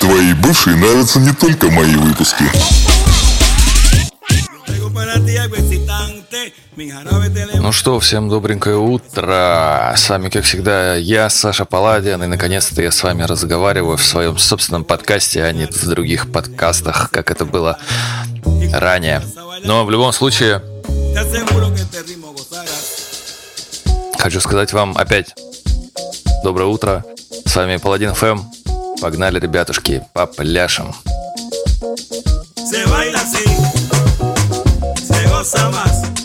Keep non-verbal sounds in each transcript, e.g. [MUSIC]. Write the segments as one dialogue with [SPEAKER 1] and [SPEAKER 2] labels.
[SPEAKER 1] Твоей бывшей нравятся не только мои выпуски.
[SPEAKER 2] Ну что, всем добренькое утро. С вами, как всегда, я, Саша Паладин, и наконец-то я с вами разговариваю в своем собственном подкасте, а не в других подкастах, как это было ранее. Но в любом случае, хочу сказать вам опять доброе утро. С вами Паладин ФМ. Погнали, ребятушки, по пляшам. Se baila así, se goza más.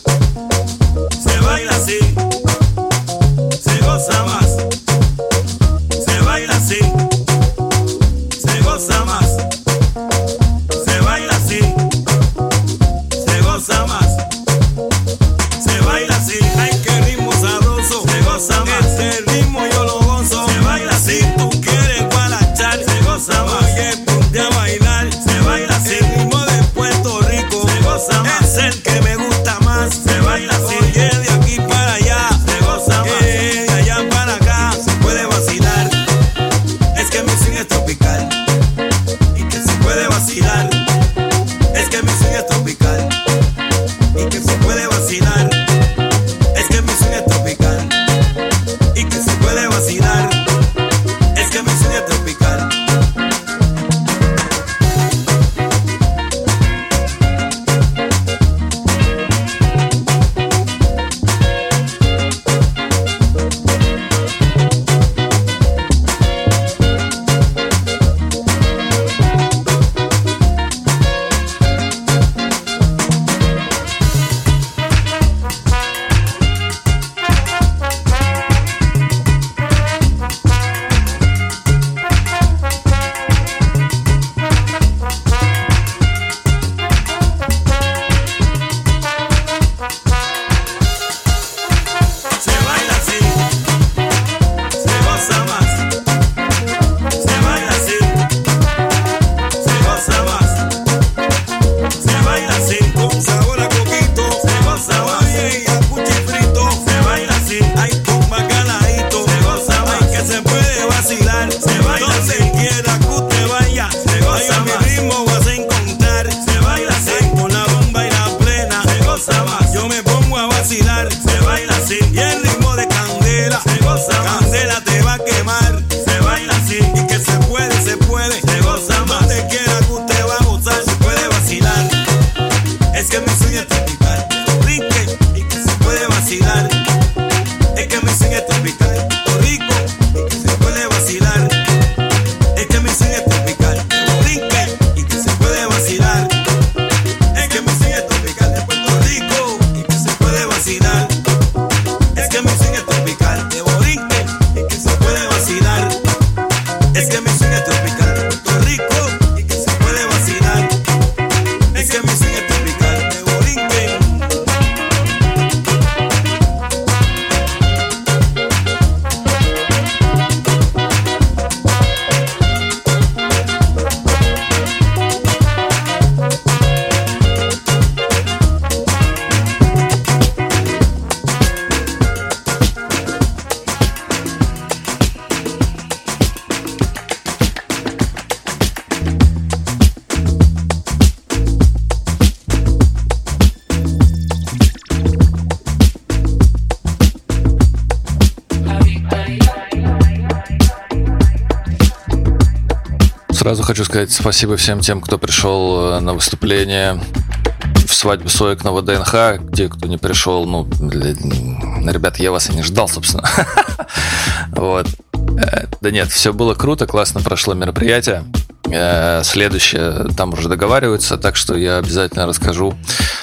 [SPEAKER 2] Сразу хочу сказать спасибо всем тем, кто пришел э, на выступление в свадьбу Соек на ВДНХ. Те, кто не пришел, ну, ребят, я вас и не ждал, собственно. [LAUGHS] Вот. Э, Да нет, все было круто, классно прошло мероприятие. Э, Следующее там уже договариваются, так что я обязательно расскажу,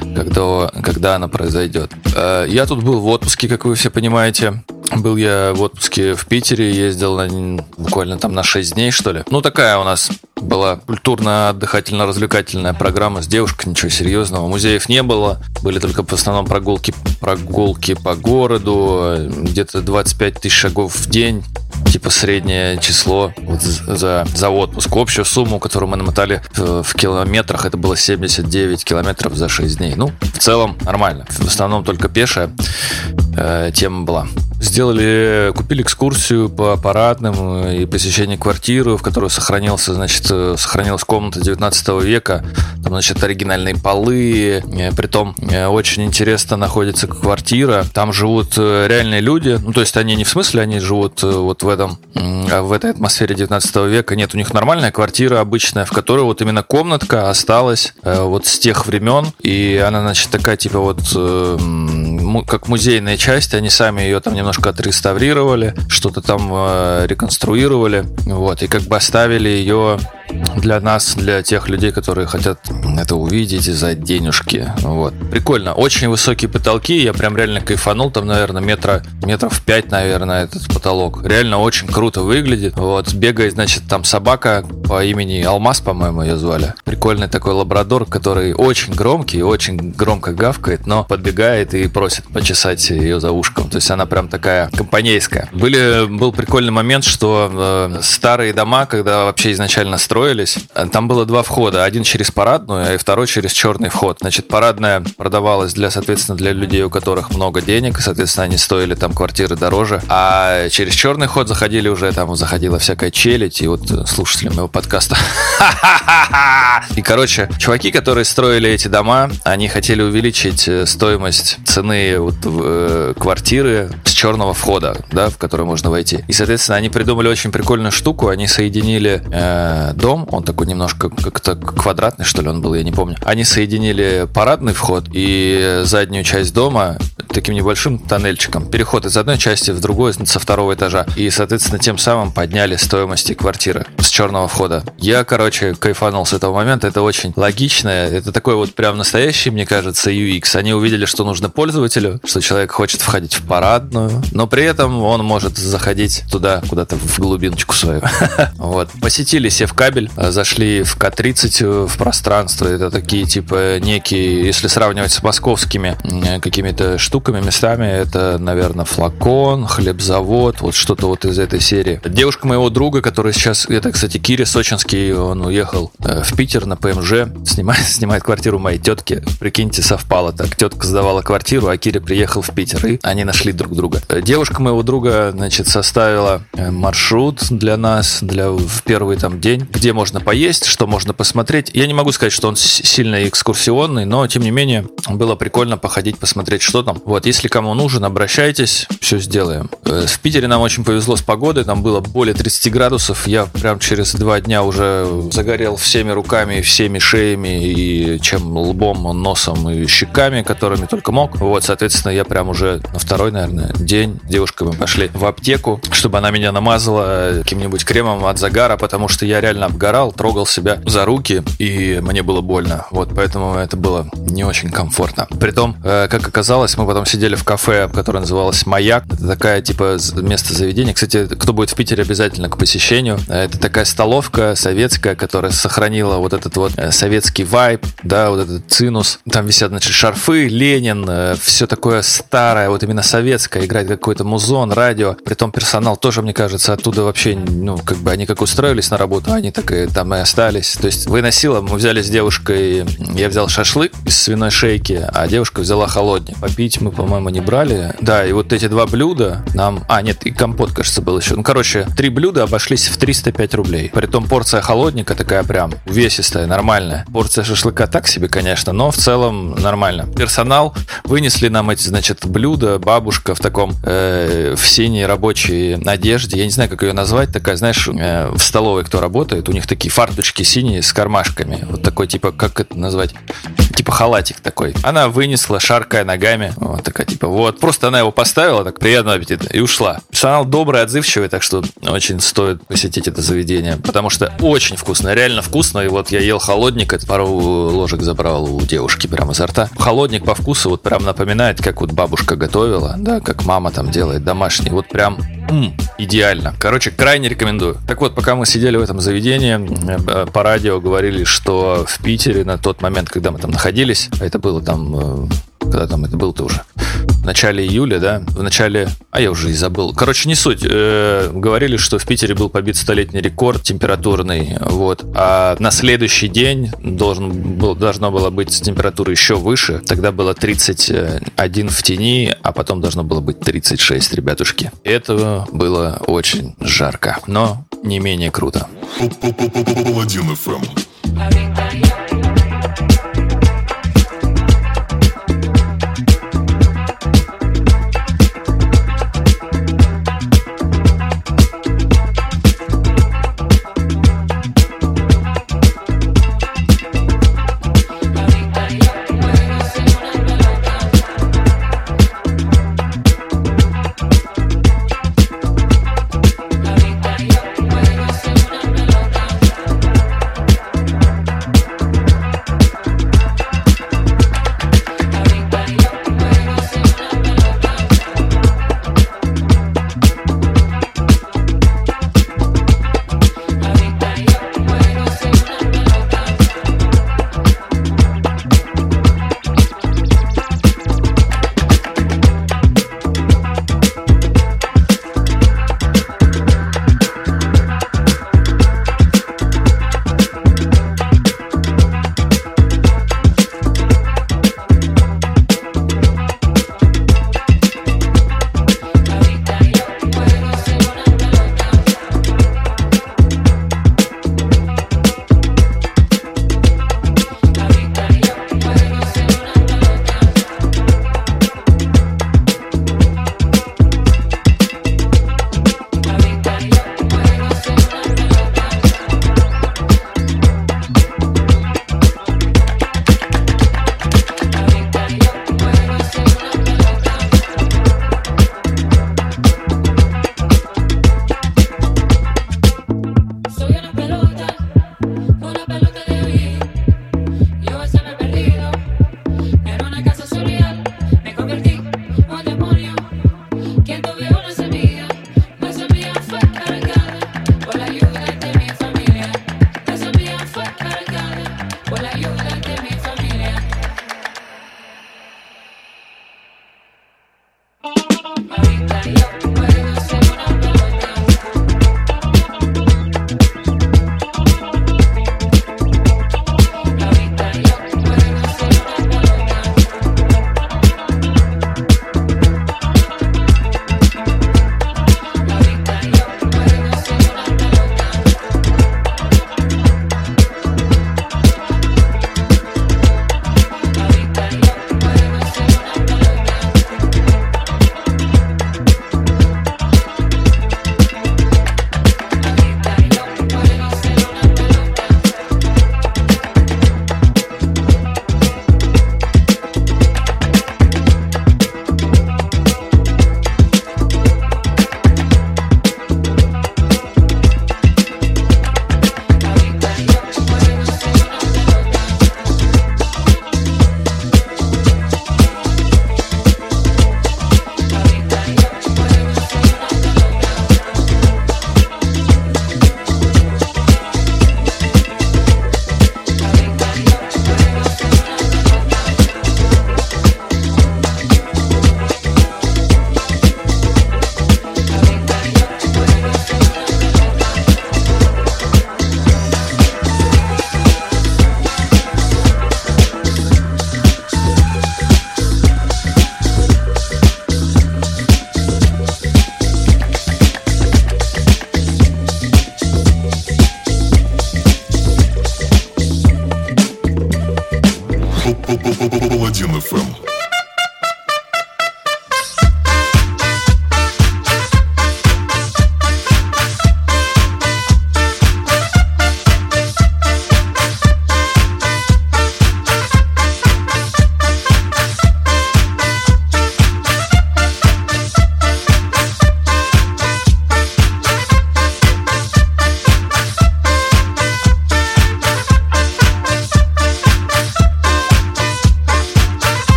[SPEAKER 2] когда, когда она произойдет. Я тут был в отпуске, как вы все понимаете. Был я в отпуске в Питере, ездил на, буквально там на 6 дней, что ли. Ну, такая у нас была культурно-отдыхательно-развлекательная программа с девушкой, ничего серьезного. Музеев не было, были только в основном прогулки, прогулки по городу, где-то 25 тысяч шагов в день, типа среднее число вот за, за отпуск. Общую сумму, которую мы намотали в километрах, это было 79 километров за 6 дней. Ну, в целом нормально. В основном только пешая э, тема была.
[SPEAKER 3] Сделали, купили экскурсию по парадным и посещение квартиры, в которой сохранился, значит, э, сохранилась комната 19 века. Там, значит, оригинальные полы. Э, притом э, очень интересно находится квартира. Там живут реальные люди. Ну, то есть они не в смысле, они живут вот в этом, в этой атмосфере 19 века. Нет, у них нормальная квартира обычная, в которой вот именно комнатка осталась вот с тех времен. И она, значит, такая типа вот как музейная часть. Они сами ее там немножко отреставрировали, что-то там реконструировали. Вот, и как бы оставили ее для нас, для тех людей, которые хотят это увидеть за денежки. Вот. Прикольно. Очень высокие потолки. Я прям реально кайфанул. Там, наверное, метра, метров 5, наверное, этот потолок. Реально очень круто выглядит. Вот. Бегает, значит, там собака по имени Алмаз, по-моему, ее звали. Прикольный такой лабрадор, который очень громкий, очень громко гавкает, но подбегает и просит почесать ее за ушком. То есть она прям такая компанейская. Были, был прикольный момент, что э, старые дома, когда вообще изначально строили, строились, там было два входа. Один через парадную, и второй через черный вход. Значит, парадная продавалась для, соответственно, для людей, у которых много денег, и, соответственно, они стоили там квартиры дороже. А через черный ход заходили уже, там заходила всякая челядь, и вот слушатели моего подкаста. [LAUGHS] И, короче, чуваки, которые строили эти дома, они хотели увеличить э, стоимость цены вот, э, квартиры с черного входа, да, в который можно войти. И, соответственно, они придумали очень прикольную штуку. Они соединили э, дом, он такой немножко как-то квадратный, что ли, он был, я не помню. Они соединили парадный вход и заднюю часть дома таким небольшим тоннельчиком. Переход из одной части в другую со второго этажа. И, соответственно, тем самым подняли стоимости квартиры с черного входа. Я, короче, кайфанул с этого момента. Это очень логично. Это такой вот прям настоящий, мне кажется, UX. Они увидели, что нужно пользователю, что человек хочет входить в парадную, но при этом он может заходить туда, куда-то в глубиночку свою. [LAUGHS] Вот. Посетили Севкабель, кабель, э, зашли в К-30 э, в пространство. Это такие, типа, некие, если сравнивать с московскими э, какими-то штуками, местами, это, наверное, флакон, хлебзавод, вот что-то вот из этой серии. Девушка моего друга, который сейчас, это, кстати, Кири Сочинский, он уехал в Питер на ПМЖ, снимает, [LAUGHS] снимает квартиру моей тетки. Прикиньте, совпало так. Тетка сдавала квартиру, а Кири приехал в Питер, и они нашли друг друга. Девушка моего друга, значит, составила маршрут для нас, для в первый там день, где можно поесть, что можно посмотреть. Я не могу сказать, что он сильно экскурсионный, но тем не менее было прикольно походить, посмотреть, что там. Вот, если кому нужен, обращайтесь, все сделаем. Э, в Питере нам очень повезло с погодой, там было более 30 градусов. Я прям через два дня уже загорел всеми руками, всеми шеями и чем лбом, носом и щеками, которыми только мог. Вот, соответственно, я прям уже на второй, наверное, день девушкой мы пошли в аптеку, чтобы она меня намазала каким-нибудь кремом от загара, потому что я реально обгорал, трогал себя за руки, и мне было больно. Вот, поэтому это было не очень комфортно. Притом, э, как оказалось, мы потом сидели в кафе, которое называлось «Маяк». Это такая, типа, место заведения. Кстати, кто будет в Питере, обязательно к посещению. Это такая столовка советская, которая сохранила вот этот вот э, советский вайб, да, вот этот цинус. Там висят, значит, шарфы, Ленин, э, все такое старое, вот именно советское, играет какой-то музон, радио. Притом персонал тоже, мне кажется, оттуда вообще, ну, как бы они как устроились на работу, они так и там и остались. То есть выносила, мы взяли с девушкой, я взял шашлык из свиной шейки, а девушка взяла холодник. Попить мы, по-моему, не брали. Да, и вот эти два блюда нам... А, нет, и компот, кажется, был еще. Ну, короче, три блюда обошлись в 305 рублей. Притом порция холодника такая прям увесистая, нормальная. Порция шашлыка так себе, конечно, но в целом нормально. Персонал вынесли нам эти, значит, блюда. Бабушка в таком, э, в синей рабочей одежде. Я не знаю, как ее назвать. Такая, знаешь, э, в столовой кто работает, у них такие фарточки синие с кармашками. Вот такой, типа, как это назвать? Типа халатик такой. Она вынесла, шаркая ногами. Вот такая, типа, вот. Просто она его поставила, так, приятного аппетита, и ушла. Персонал добрый, отзывчивый, так что очень стоит посетить это заведение. Потому что очень вкусно, реально вкусно. И вот я ел холодник, это пару ложек забрал у девушки прямо изо рта. Холодник по вкусу вот прям напоминает, как вот бабушка готовила, да, как мама там делает домашний. Вот прям м, идеально. Короче, крайне рекомендую. Так вот, пока мы сидели в этом заведении, э, по радио говорили, что в Питере на тот момент, когда мы там находились, а это было там, э, когда там это было-то уже, начале июля, да, в начале, а я уже и забыл. Короче, не суть. Э, говорили, что в Питере был побит столетний рекорд температурный, вот. А на следующий день должен был, должно было быть температура еще выше. Тогда было 31 в тени, а потом должно было быть 36, ребятушки. Это было очень жарко, но не менее круто.
[SPEAKER 1] Паладин ФМ.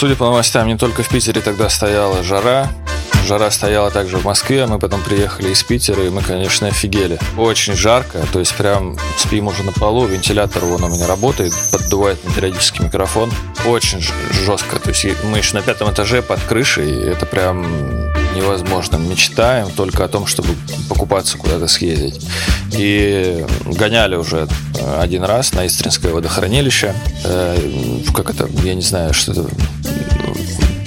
[SPEAKER 3] Судя по новостям, не только в Питере тогда стояла жара, Жара стояла также в Москве, мы потом приехали из Питера, и мы, конечно, офигели. Очень жарко, то есть прям спим уже на полу, вентилятор вон у меня работает, поддувает на периодически микрофон. Очень жестко, то есть мы еще на пятом этаже под крышей, это прям невозможно. Мечтаем только о том, чтобы покупаться куда-то съездить. И гоняли уже один раз на Истринское водохранилище. Э, как это, я не знаю, что это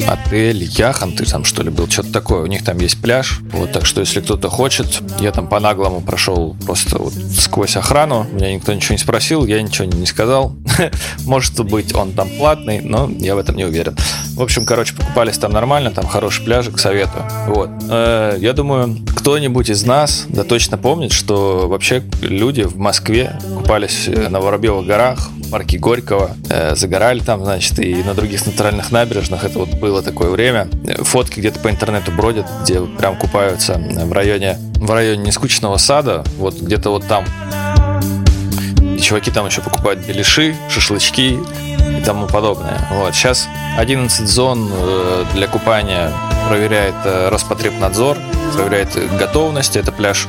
[SPEAKER 3] отель, Яханты там что ли был, что-то такое. У них там есть пляж. Вот, так что если кто-то хочет, я там по-наглому прошел просто вот сквозь охрану. Меня никто ничего не спросил, я ничего не сказал. [LAUGHS] Может быть, он там платный, но я в этом не уверен. В общем, короче, покупались там нормально, там хороший пляжик, советую. Вот. Э, я думаю, кто-нибудь из нас да точно помнит, что вообще люди в Москве купались на Воробьевых горах, парке Горького, э, загорали там, значит, и на других натуральных набережных. Это вот было такое время. Фотки где-то по интернету бродят, где прям купаются в районе, в районе нескучного сада, вот где-то вот там. Чуваки там еще покупают беляши, шашлычки и тому подобное. Вот. Сейчас 11 зон э, для купания проверяет э, Роспотребнадзор, проверяет готовность. Это пляж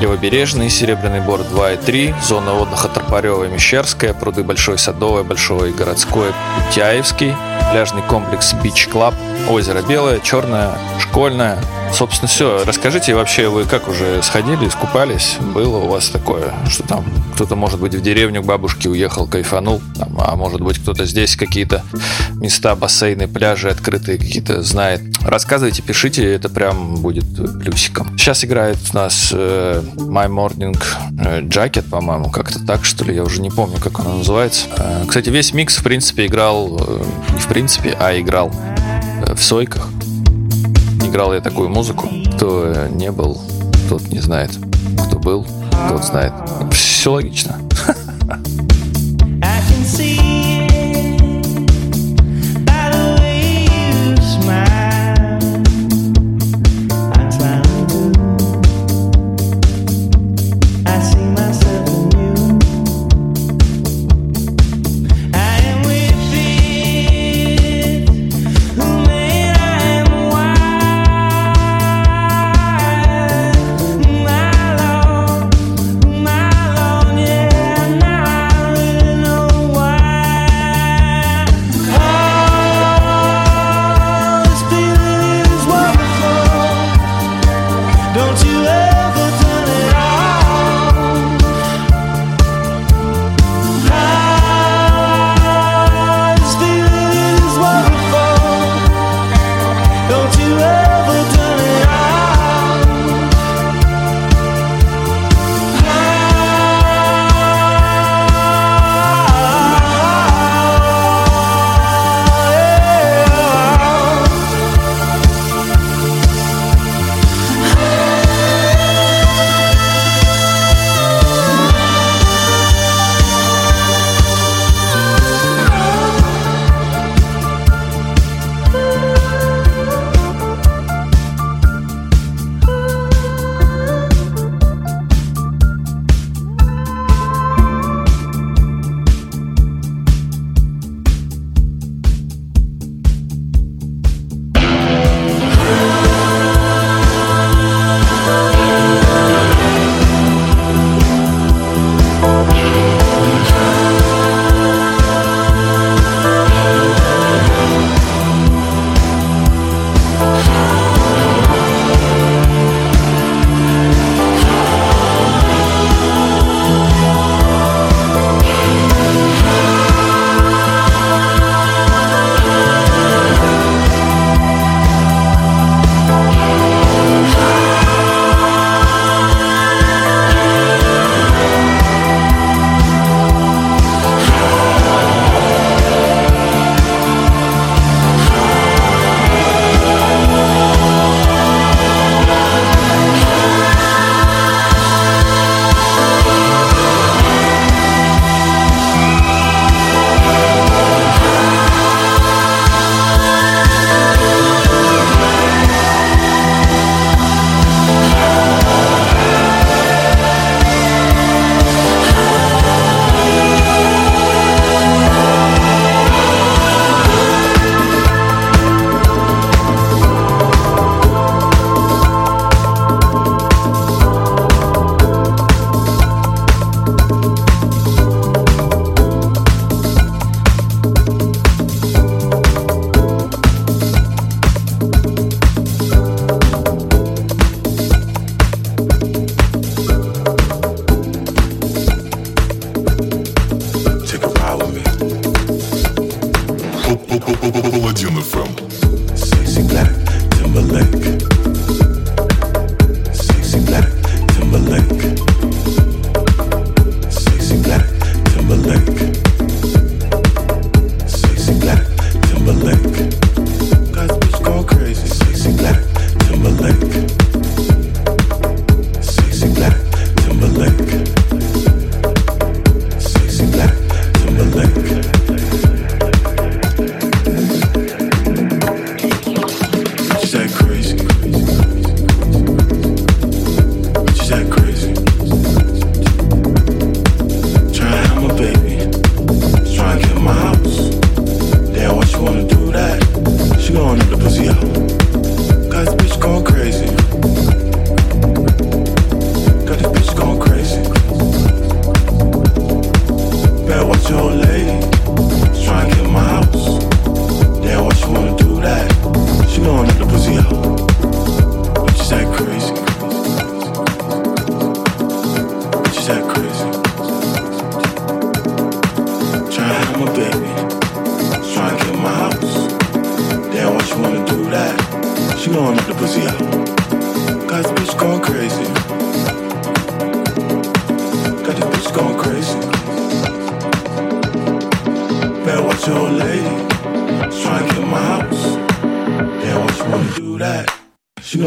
[SPEAKER 3] Левобережный, Серебряный Бор 2 и 3, зона отдыха Тропарева и Мещерская, пруды Большой Садовый, Большой Городской, Путяевский, пляжный комплекс Beach Club, озеро Белое, Черное, Школьное, Собственно, все. Расскажите вообще, вы как уже сходили, искупались? Было у вас такое, что там кто-то, может быть, в деревню к бабушке уехал, кайфанул, там, а может быть, кто-то здесь какие-то места, бассейны, пляжи открытые какие-то знает. Рассказывайте, пишите, это прям будет плюсиком. Сейчас играет у нас э, My Morning э, Jacket, по-моему, как-то так, что ли, я уже не помню, как она называется. Э, кстати, весь микс, в принципе, играл, э, не в принципе, а играл э, в сойках играл я такую музыку. Кто не был, тот не знает. Кто был, тот знает. Все логично.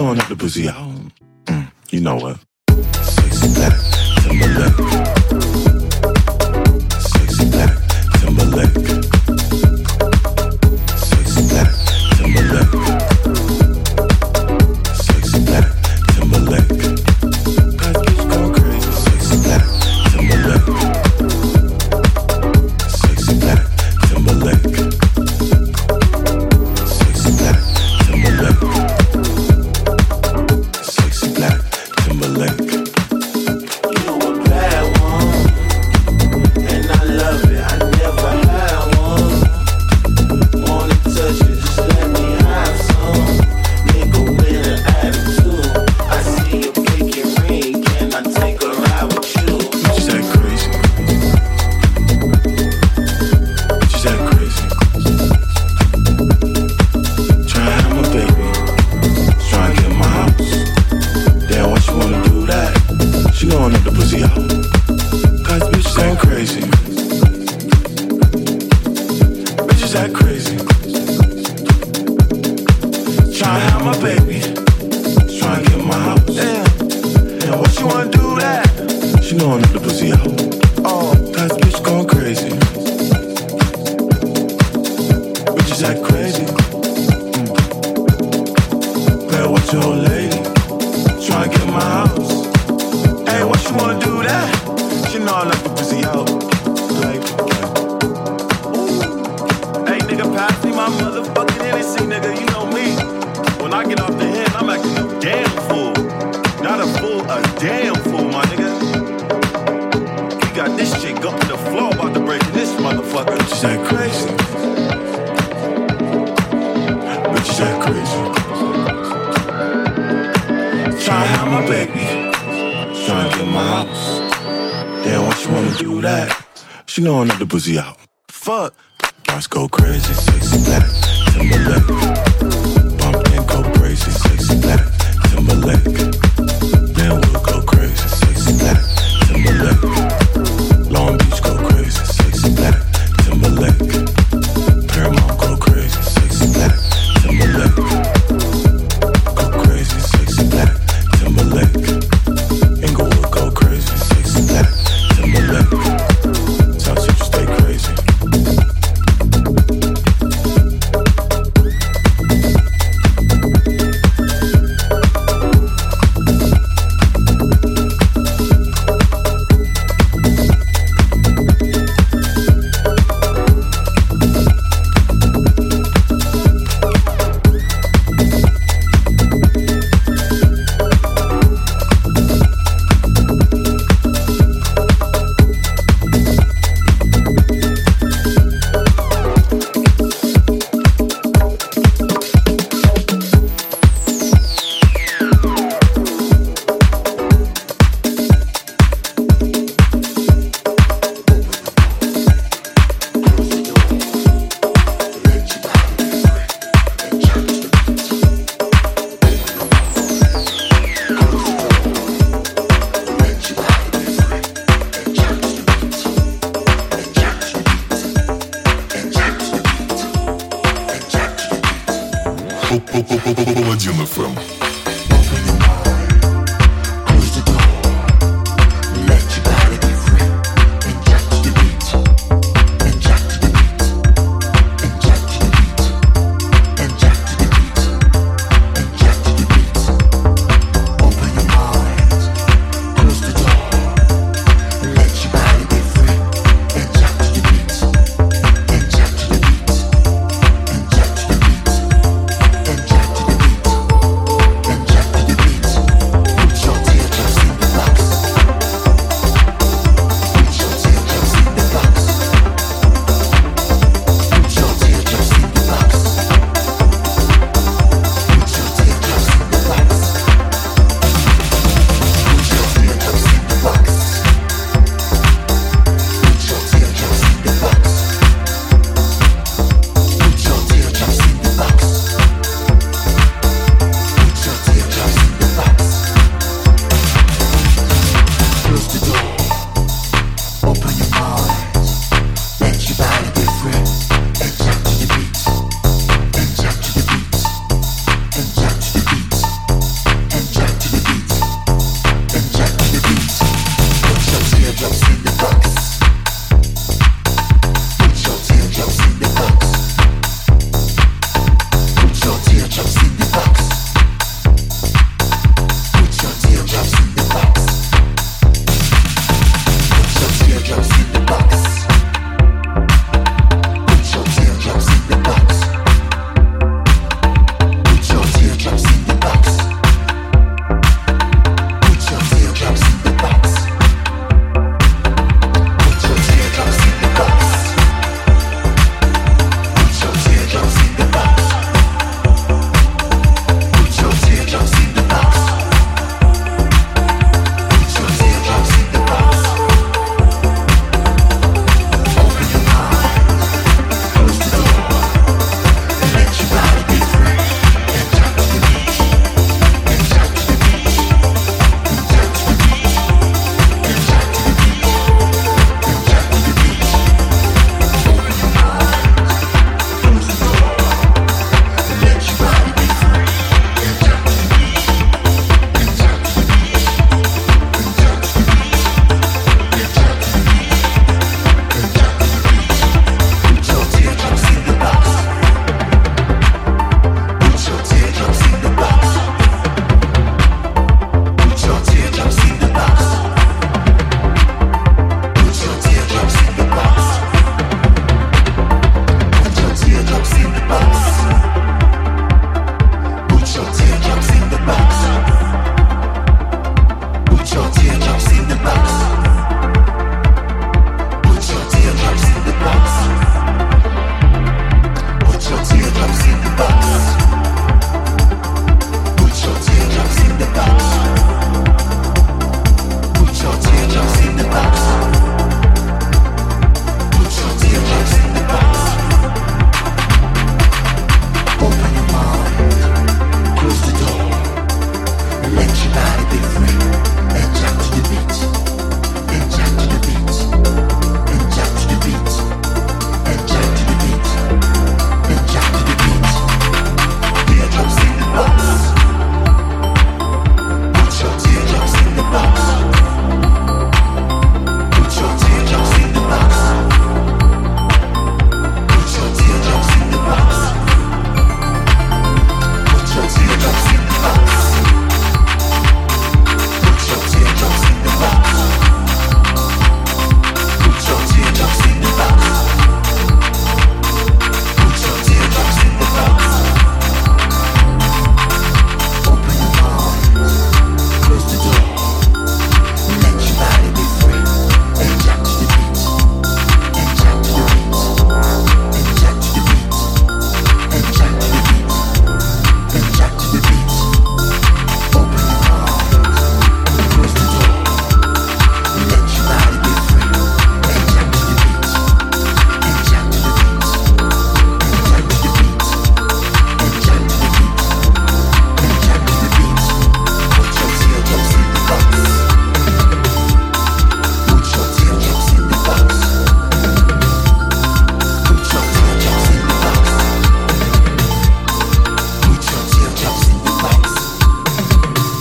[SPEAKER 4] blowing up the pussy. I don't, you know what? You know
[SPEAKER 2] I'm up the
[SPEAKER 4] pussy out. Fuck. Let's go crazy, sexy black,
[SPEAKER 1] Timberland.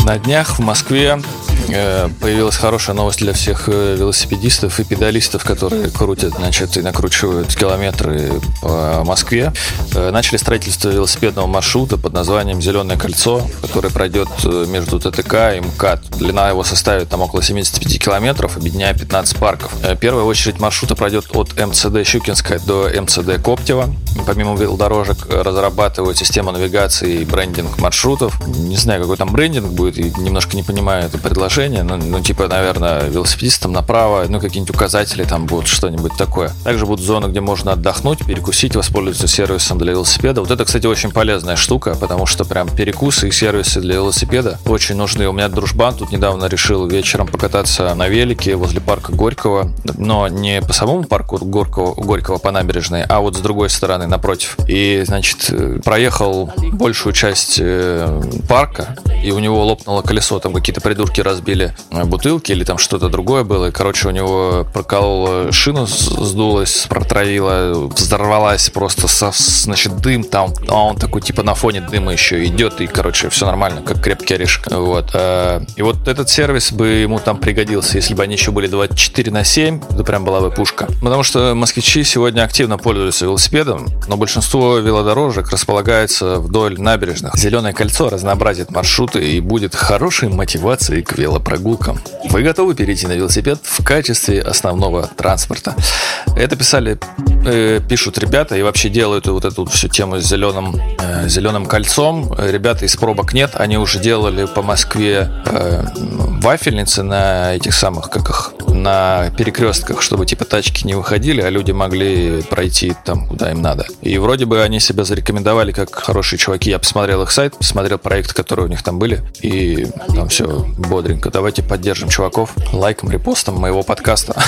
[SPEAKER 3] На днях в Москве появилась хорошая новость для всех э, велосипедистов и педалистов, которые крутят, значит, и накручивают километры по Москве. Э, начали строительство велосипедного маршрута под названием «Зеленое кольцо», который пройдет между ТТК и МКАД. Длина его составит там около 75 километров, объединяя 15 парков. Первая очередь маршрута пройдет от МЦД Щукинская до МЦД Коптева. Помимо велодорожек разрабатывают систему навигации и брендинг маршрутов. Не знаю, какой там брендинг будет, и немножко не понимаю это предложение. Ну, ну типа, наверное, велосипедистам направо, ну, какие-нибудь указатели там будут, что-нибудь такое. Также будут зоны, где можно отдохнуть, перекусить, воспользоваться сервисом для велосипеда. Вот это, кстати, очень полезная штука, потому что прям перекусы и сервисы для велосипеда очень нужны. У меня дружбан тут недавно решил вечером покататься на велике возле парка Горького, но не по самому парку Горького, Горького по набережной, а вот с другой стороны, напротив. И, значит, проехал большую часть э, парка, и у него лопнуло колесо, там какие-то придурки разбили э, бутылки или там что-то другое было. И, короче, у него проколола шину, сдулась, протравила, взорвалась просто, со, значит, дым там, а он такой типа на фоне дыма еще идет, и, короче, все нормально, как крепкий орешек. Вот. Э, и вот этот сервис бы ему там пригодился, если бы они еще были 24 на 7, это прям была бы пушка. Потому что москвичи сегодня активно пользуются велосипедом, но большинство велодорожек располагается вдоль набережных. Зеленое кольцо разнообразит маршруты и будет хорошей мотивацией к велопрогулкам. Вы готовы перейти на велосипед в качестве основного транспорта? Это писали, э, пишут ребята и вообще делают вот эту всю тему с зеленым, э, зеленым кольцом. Ребята из пробок нет, они уже делали по Москве э, вафельницы на этих самых, как их, на перекрестках, чтобы типа тачки не выходили, а люди могли пройти там, куда им надо. И вроде бы они себя зарекомендовали как хорошие чуваки. Я посмотрел их сайт, посмотрел проекты, которые у них там были, и там все бодренько. Давайте поддержим чуваков лайком, репостом моего подкаста.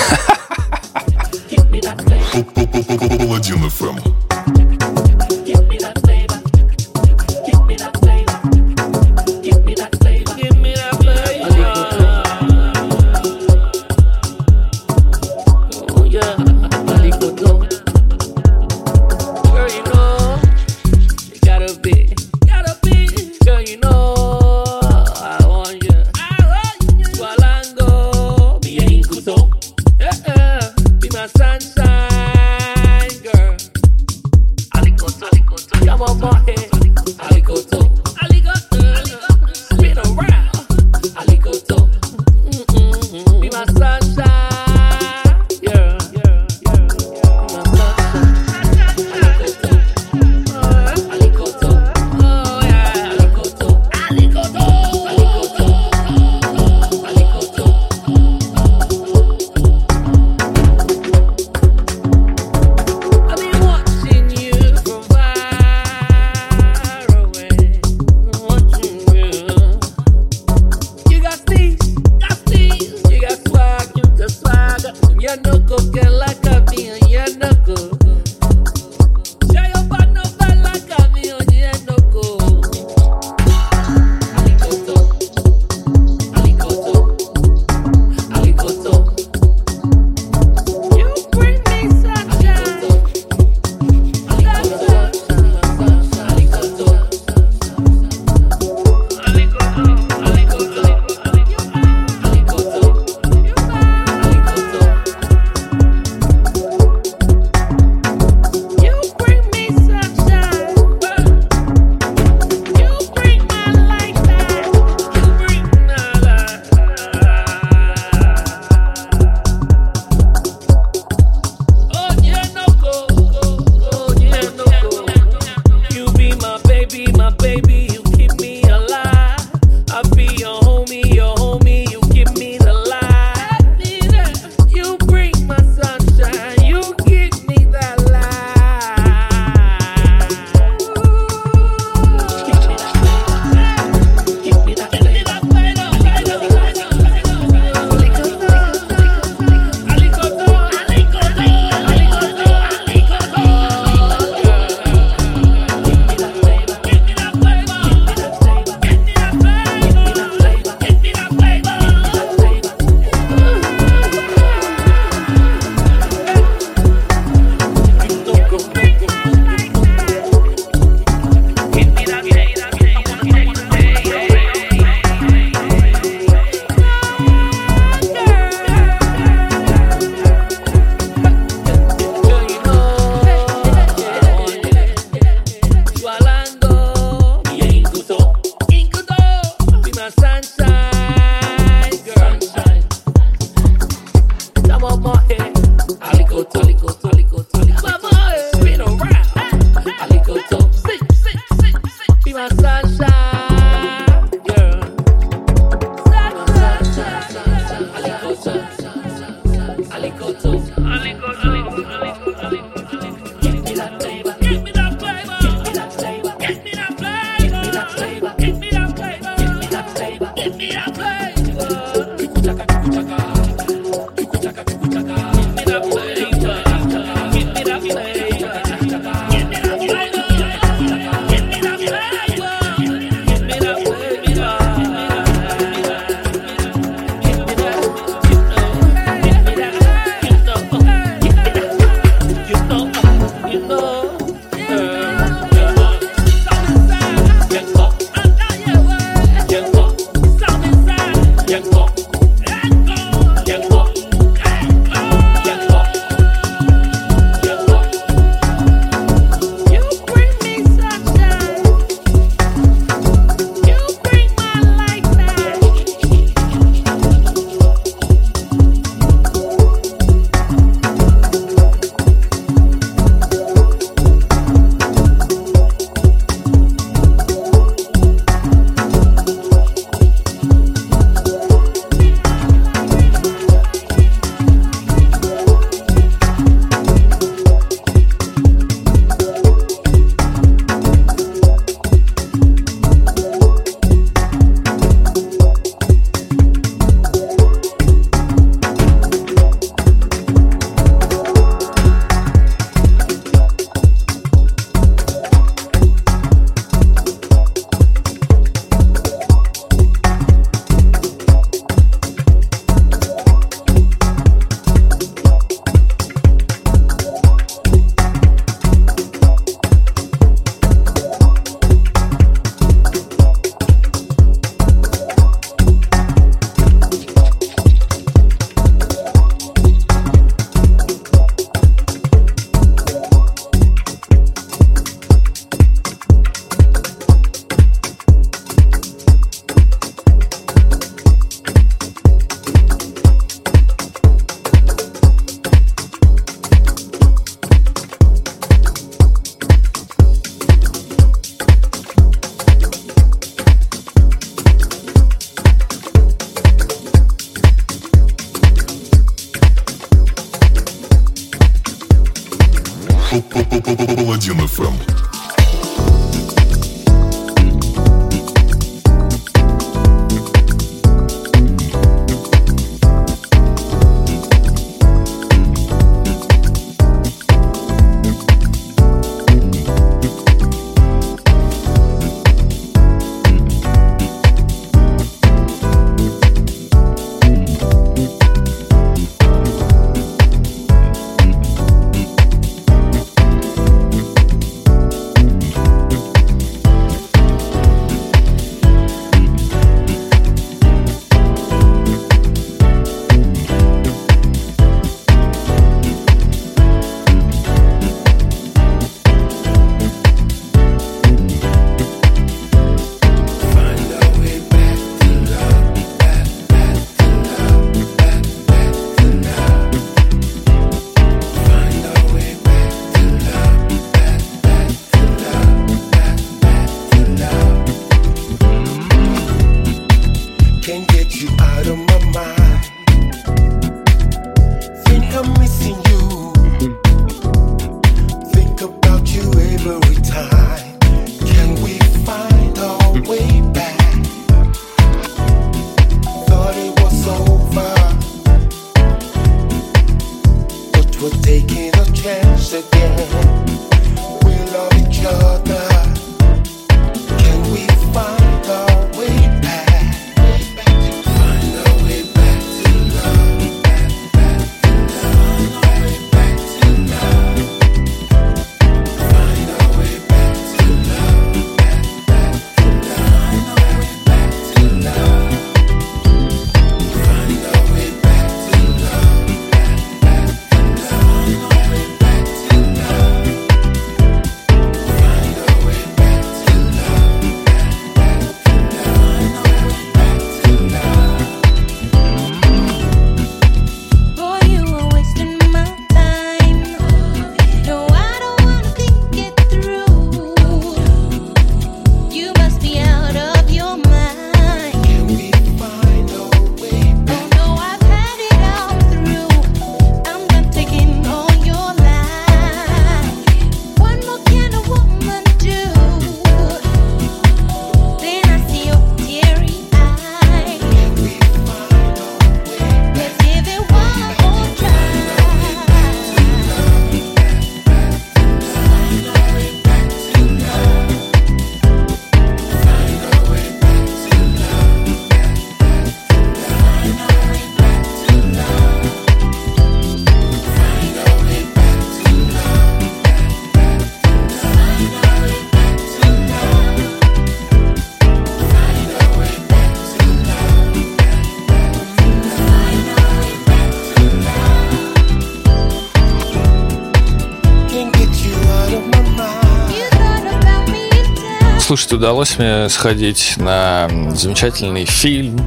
[SPEAKER 3] Удалось мне сходить на замечательный фильм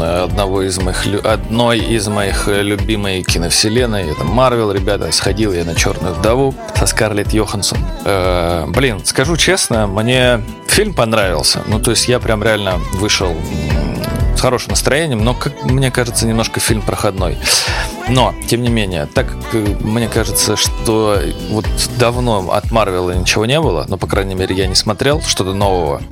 [SPEAKER 3] одного из моих, одной из моих э, любимой киновселенной. Это Марвел, ребята. Сходил я на «Черную вдову» со Скарлетт Йоханссон. Э, блин, скажу честно, мне фильм понравился. Ну, то есть я прям реально вышел с хорошим настроением, но, как мне кажется, немножко фильм проходной. Но, тем не менее, так как э, мне кажется, что вот давно от Марвела ничего не было, но, по крайней мере, я не смотрел что-то нового.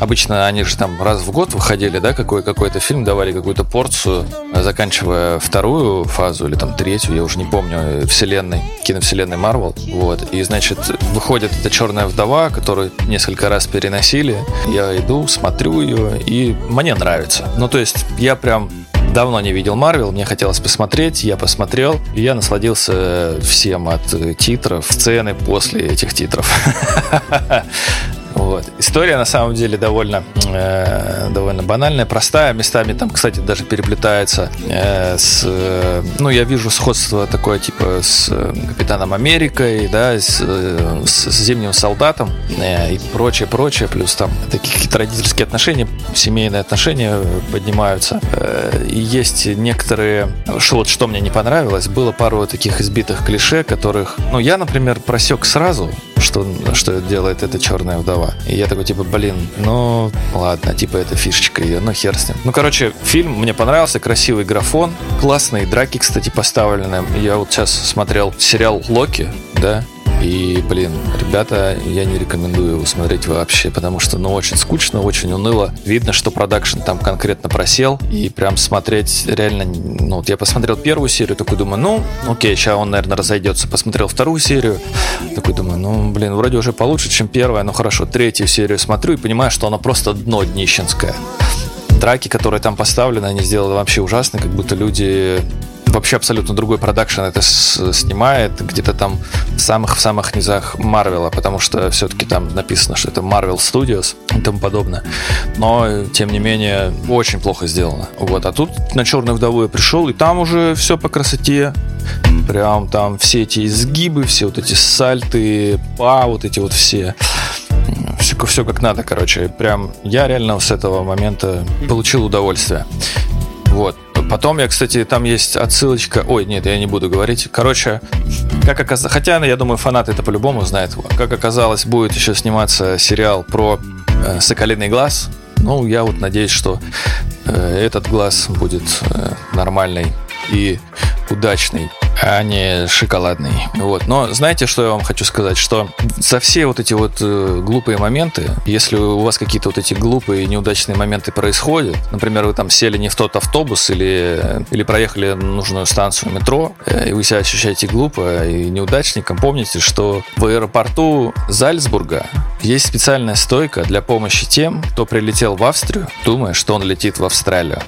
[SPEAKER 3] Обычно они же там раз в год выходили, да, какой, какой-то фильм, давали какую-то порцию, заканчивая вторую фазу или там третью, я уже не помню, э, вселенной, киновселенной Марвел. Вот. И, значит, выходит эта черная вдова, которую несколько раз переносили. Я иду, смотрю ее, и мне нравится. Ну, то есть, я прям Давно не видел Марвел, мне хотелось посмотреть, я посмотрел, и я насладился всем от титров, сцены после этих титров. [LAUGHS] Вот. История на самом деле довольно, э, довольно банальная, простая. Местами там, кстати, даже переплетается э, с... э, ну, я вижу сходство такое, типа, с э, Капитаном Америкой, да, с, э, с Зимним Солдатом э, и прочее, прочее. Плюс там такие какие-то родительские отношения, семейные отношения поднимаются. Э, и есть некоторые... Что, вот что мне не понравилось, было пару таких избитых клише, которых... Ну, я, например, просек сразу, что, что делает эта черная вдова. И я такой, типа, блин, ну, ладно, типа, это фишечка ее, ну, хер с ним. Ну, короче, фильм мне понравился, красивый графон, классные драки, кстати, поставлены. Я вот сейчас смотрел сериал «Локи», да, и, блин, ребята, я не рекомендую его смотреть вообще, потому что, ну, очень скучно, очень уныло. Видно, что продакшн там конкретно просел, и прям смотреть реально... Ну, вот я посмотрел первую серию, такой думаю, ну, окей, сейчас он, наверное, разойдется. Посмотрел вторую серию, такой думаю, ну, блин, вроде уже получше, чем первая, ну, хорошо, третью серию смотрю и понимаю, что она просто дно днищенское. Драки, которые там поставлены, они сделаны вообще ужасно, как будто люди вообще абсолютно другой продакшн это снимает, где-то там в самых в самых низах Марвела, потому что все-таки там написано, что это Marvel Studios и тому подобное. Но, тем не менее, очень плохо сделано. Вот. А тут на Черную вдову я пришел, и там уже все по красоте. Прям там все эти изгибы, все вот эти сальты, па, вот эти вот все. Все, все как надо, короче. Прям я реально с этого момента получил удовольствие. Вот. Потом я, кстати, там есть отсылочка. Ой, нет, я не буду говорить. Короче, как оказалось, хотя, я думаю, фанаты это по-любому знают. Как оказалось, будет еще сниматься сериал про э, Соколиный глаз. Ну, я вот надеюсь, что э, этот глаз будет э, нормальный и удачный, а не шоколадный. Вот. Но знаете, что я вам хочу сказать? Что за все вот эти вот э, глупые моменты, если у вас какие-то вот эти глупые неудачные моменты происходят, например, вы там сели не в тот автобус или, или проехали нужную станцию метро, э, и вы себя ощущаете глупо и неудачником, помните, что в аэропорту Зальцбурга есть специальная стойка для помощи тем, кто прилетел в Австрию, думая, что он летит в Австралию.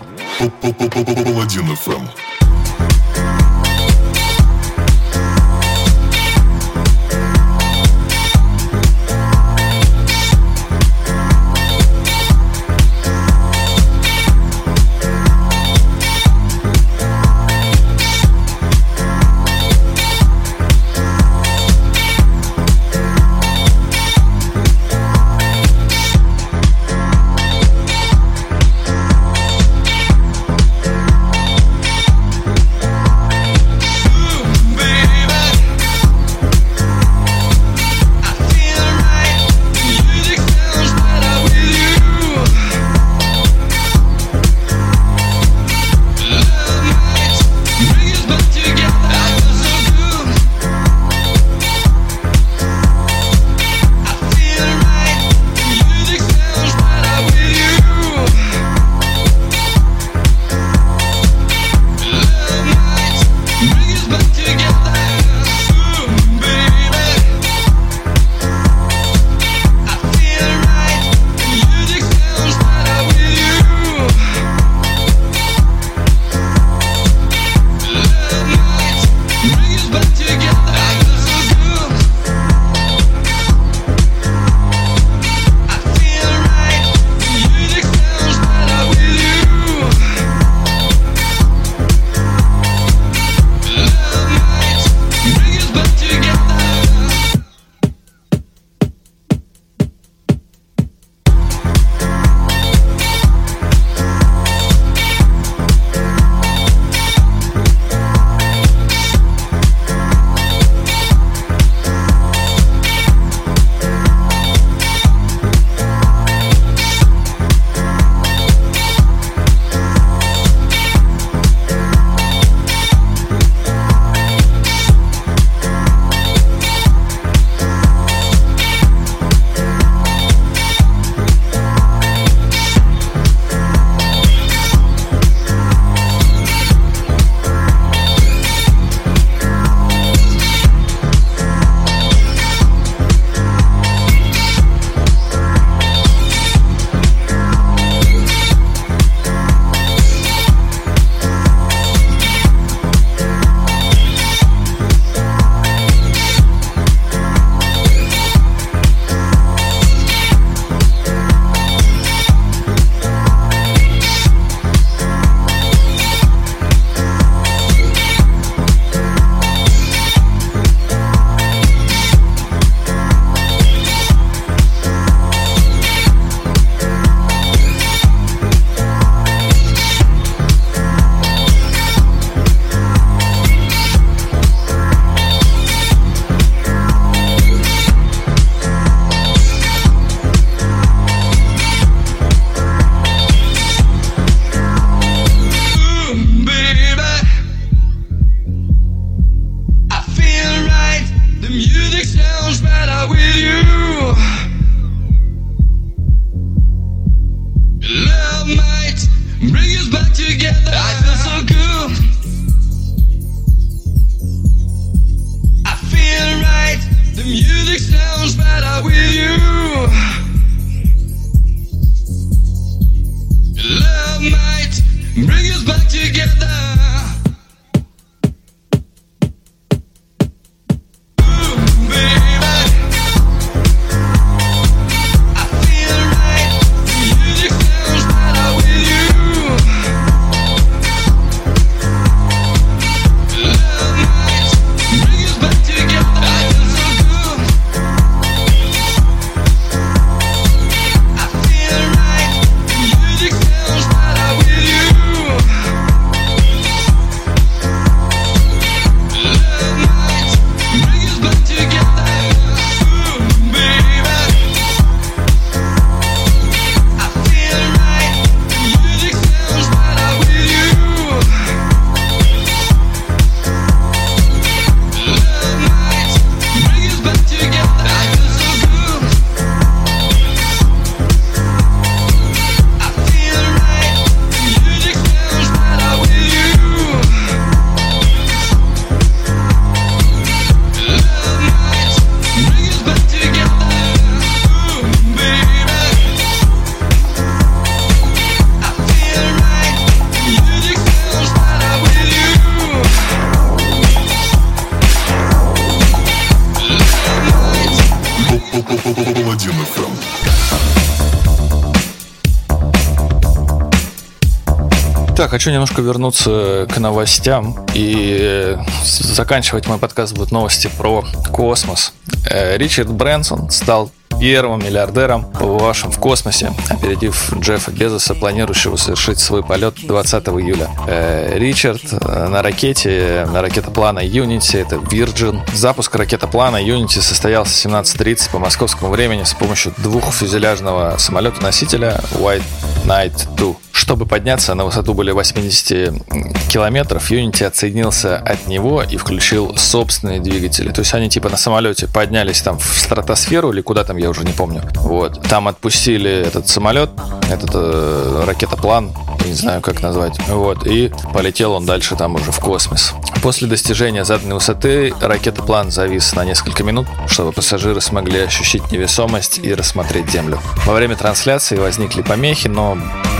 [SPEAKER 3] Так, хочу немножко вернуться к новостям. И э, заканчивать мой подкаст будут новости про космос. Э, Ричард Брэнсон стал первым миллиардером, побывавшим в космосе, опередив Джеффа Безоса, планирующего совершить свой полет 20 июля. Э, Ричард э, на ракете, на ракетоплана Unity, это Virgin. Запуск ракетоплана Unity состоялся в 17.30 по московскому времени с помощью двухфюзеляжного самолета-носителя White Knight 2. Чтобы подняться на высоту более 80 километров, Unity отсоединился от него и включил собственные двигатели. То есть они типа на самолете поднялись там в стратосферу или куда там, я уже не помню. Вот. Там отпустили этот самолет, этот э, ракетоплан, не знаю как назвать. Вот. И полетел он дальше там уже в космос. После достижения заданной высоты ракетоплан завис на несколько минут, чтобы пассажиры смогли ощутить невесомость и рассмотреть Землю. Во время трансляции возникли помехи, но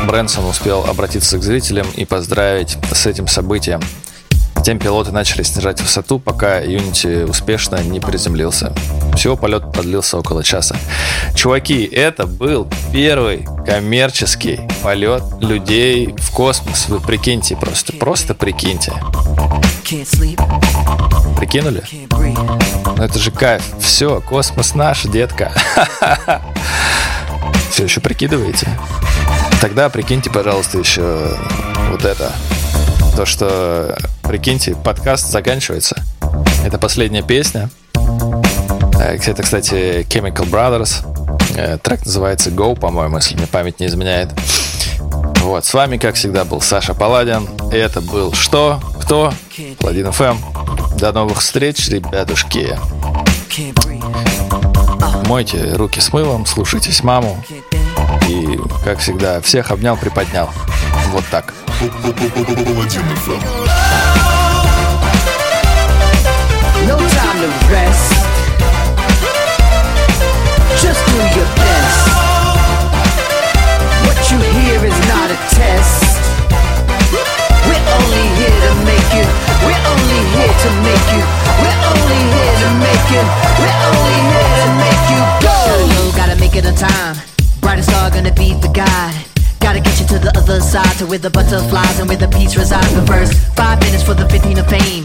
[SPEAKER 3] Брэнсон успел обратиться к зрителям и поздравить с этим событием. Затем пилоты начали снижать высоту, пока Unity успешно не приземлился. Всего полет продлился около часа. Чуваки, это был первый коммерческий полет людей в космос. Вы прикиньте просто, просто прикиньте. Прикинули? Ну это же кайф. Все, космос наш, детка. [LAUGHS] Все еще прикидываете? Тогда прикиньте, пожалуйста, еще вот это. То, что, прикиньте, подкаст заканчивается. Это последняя песня. Э, Это, кстати, Chemical Brothers. Э, Трек называется Go, по-моему, если мне память не изменяет. Вот, с вами, как всегда, был Саша Паладин. И это был что? Кто? Паладин ФМ. До новых встреч, ребятушки. Мойте руки с мылом, слушайтесь маму. И, как всегда, всех обнял, приподнял. Вот так.
[SPEAKER 1] Паладин FM.
[SPEAKER 5] To rest. Just do your best. What you hear is not a test. We're only here to make you. We're only here to make you. We're only here to make you. We're only here to make you go. Gotta go, gotta make it on time. Brightest star gonna be the guide. Gotta get you to the other side, to where the butterflies and where the peace resides. But first, five minutes for the 15 of fame.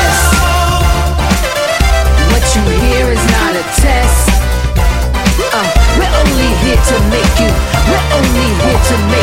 [SPEAKER 5] A test. Uh, we're only here to make you. We're only here to make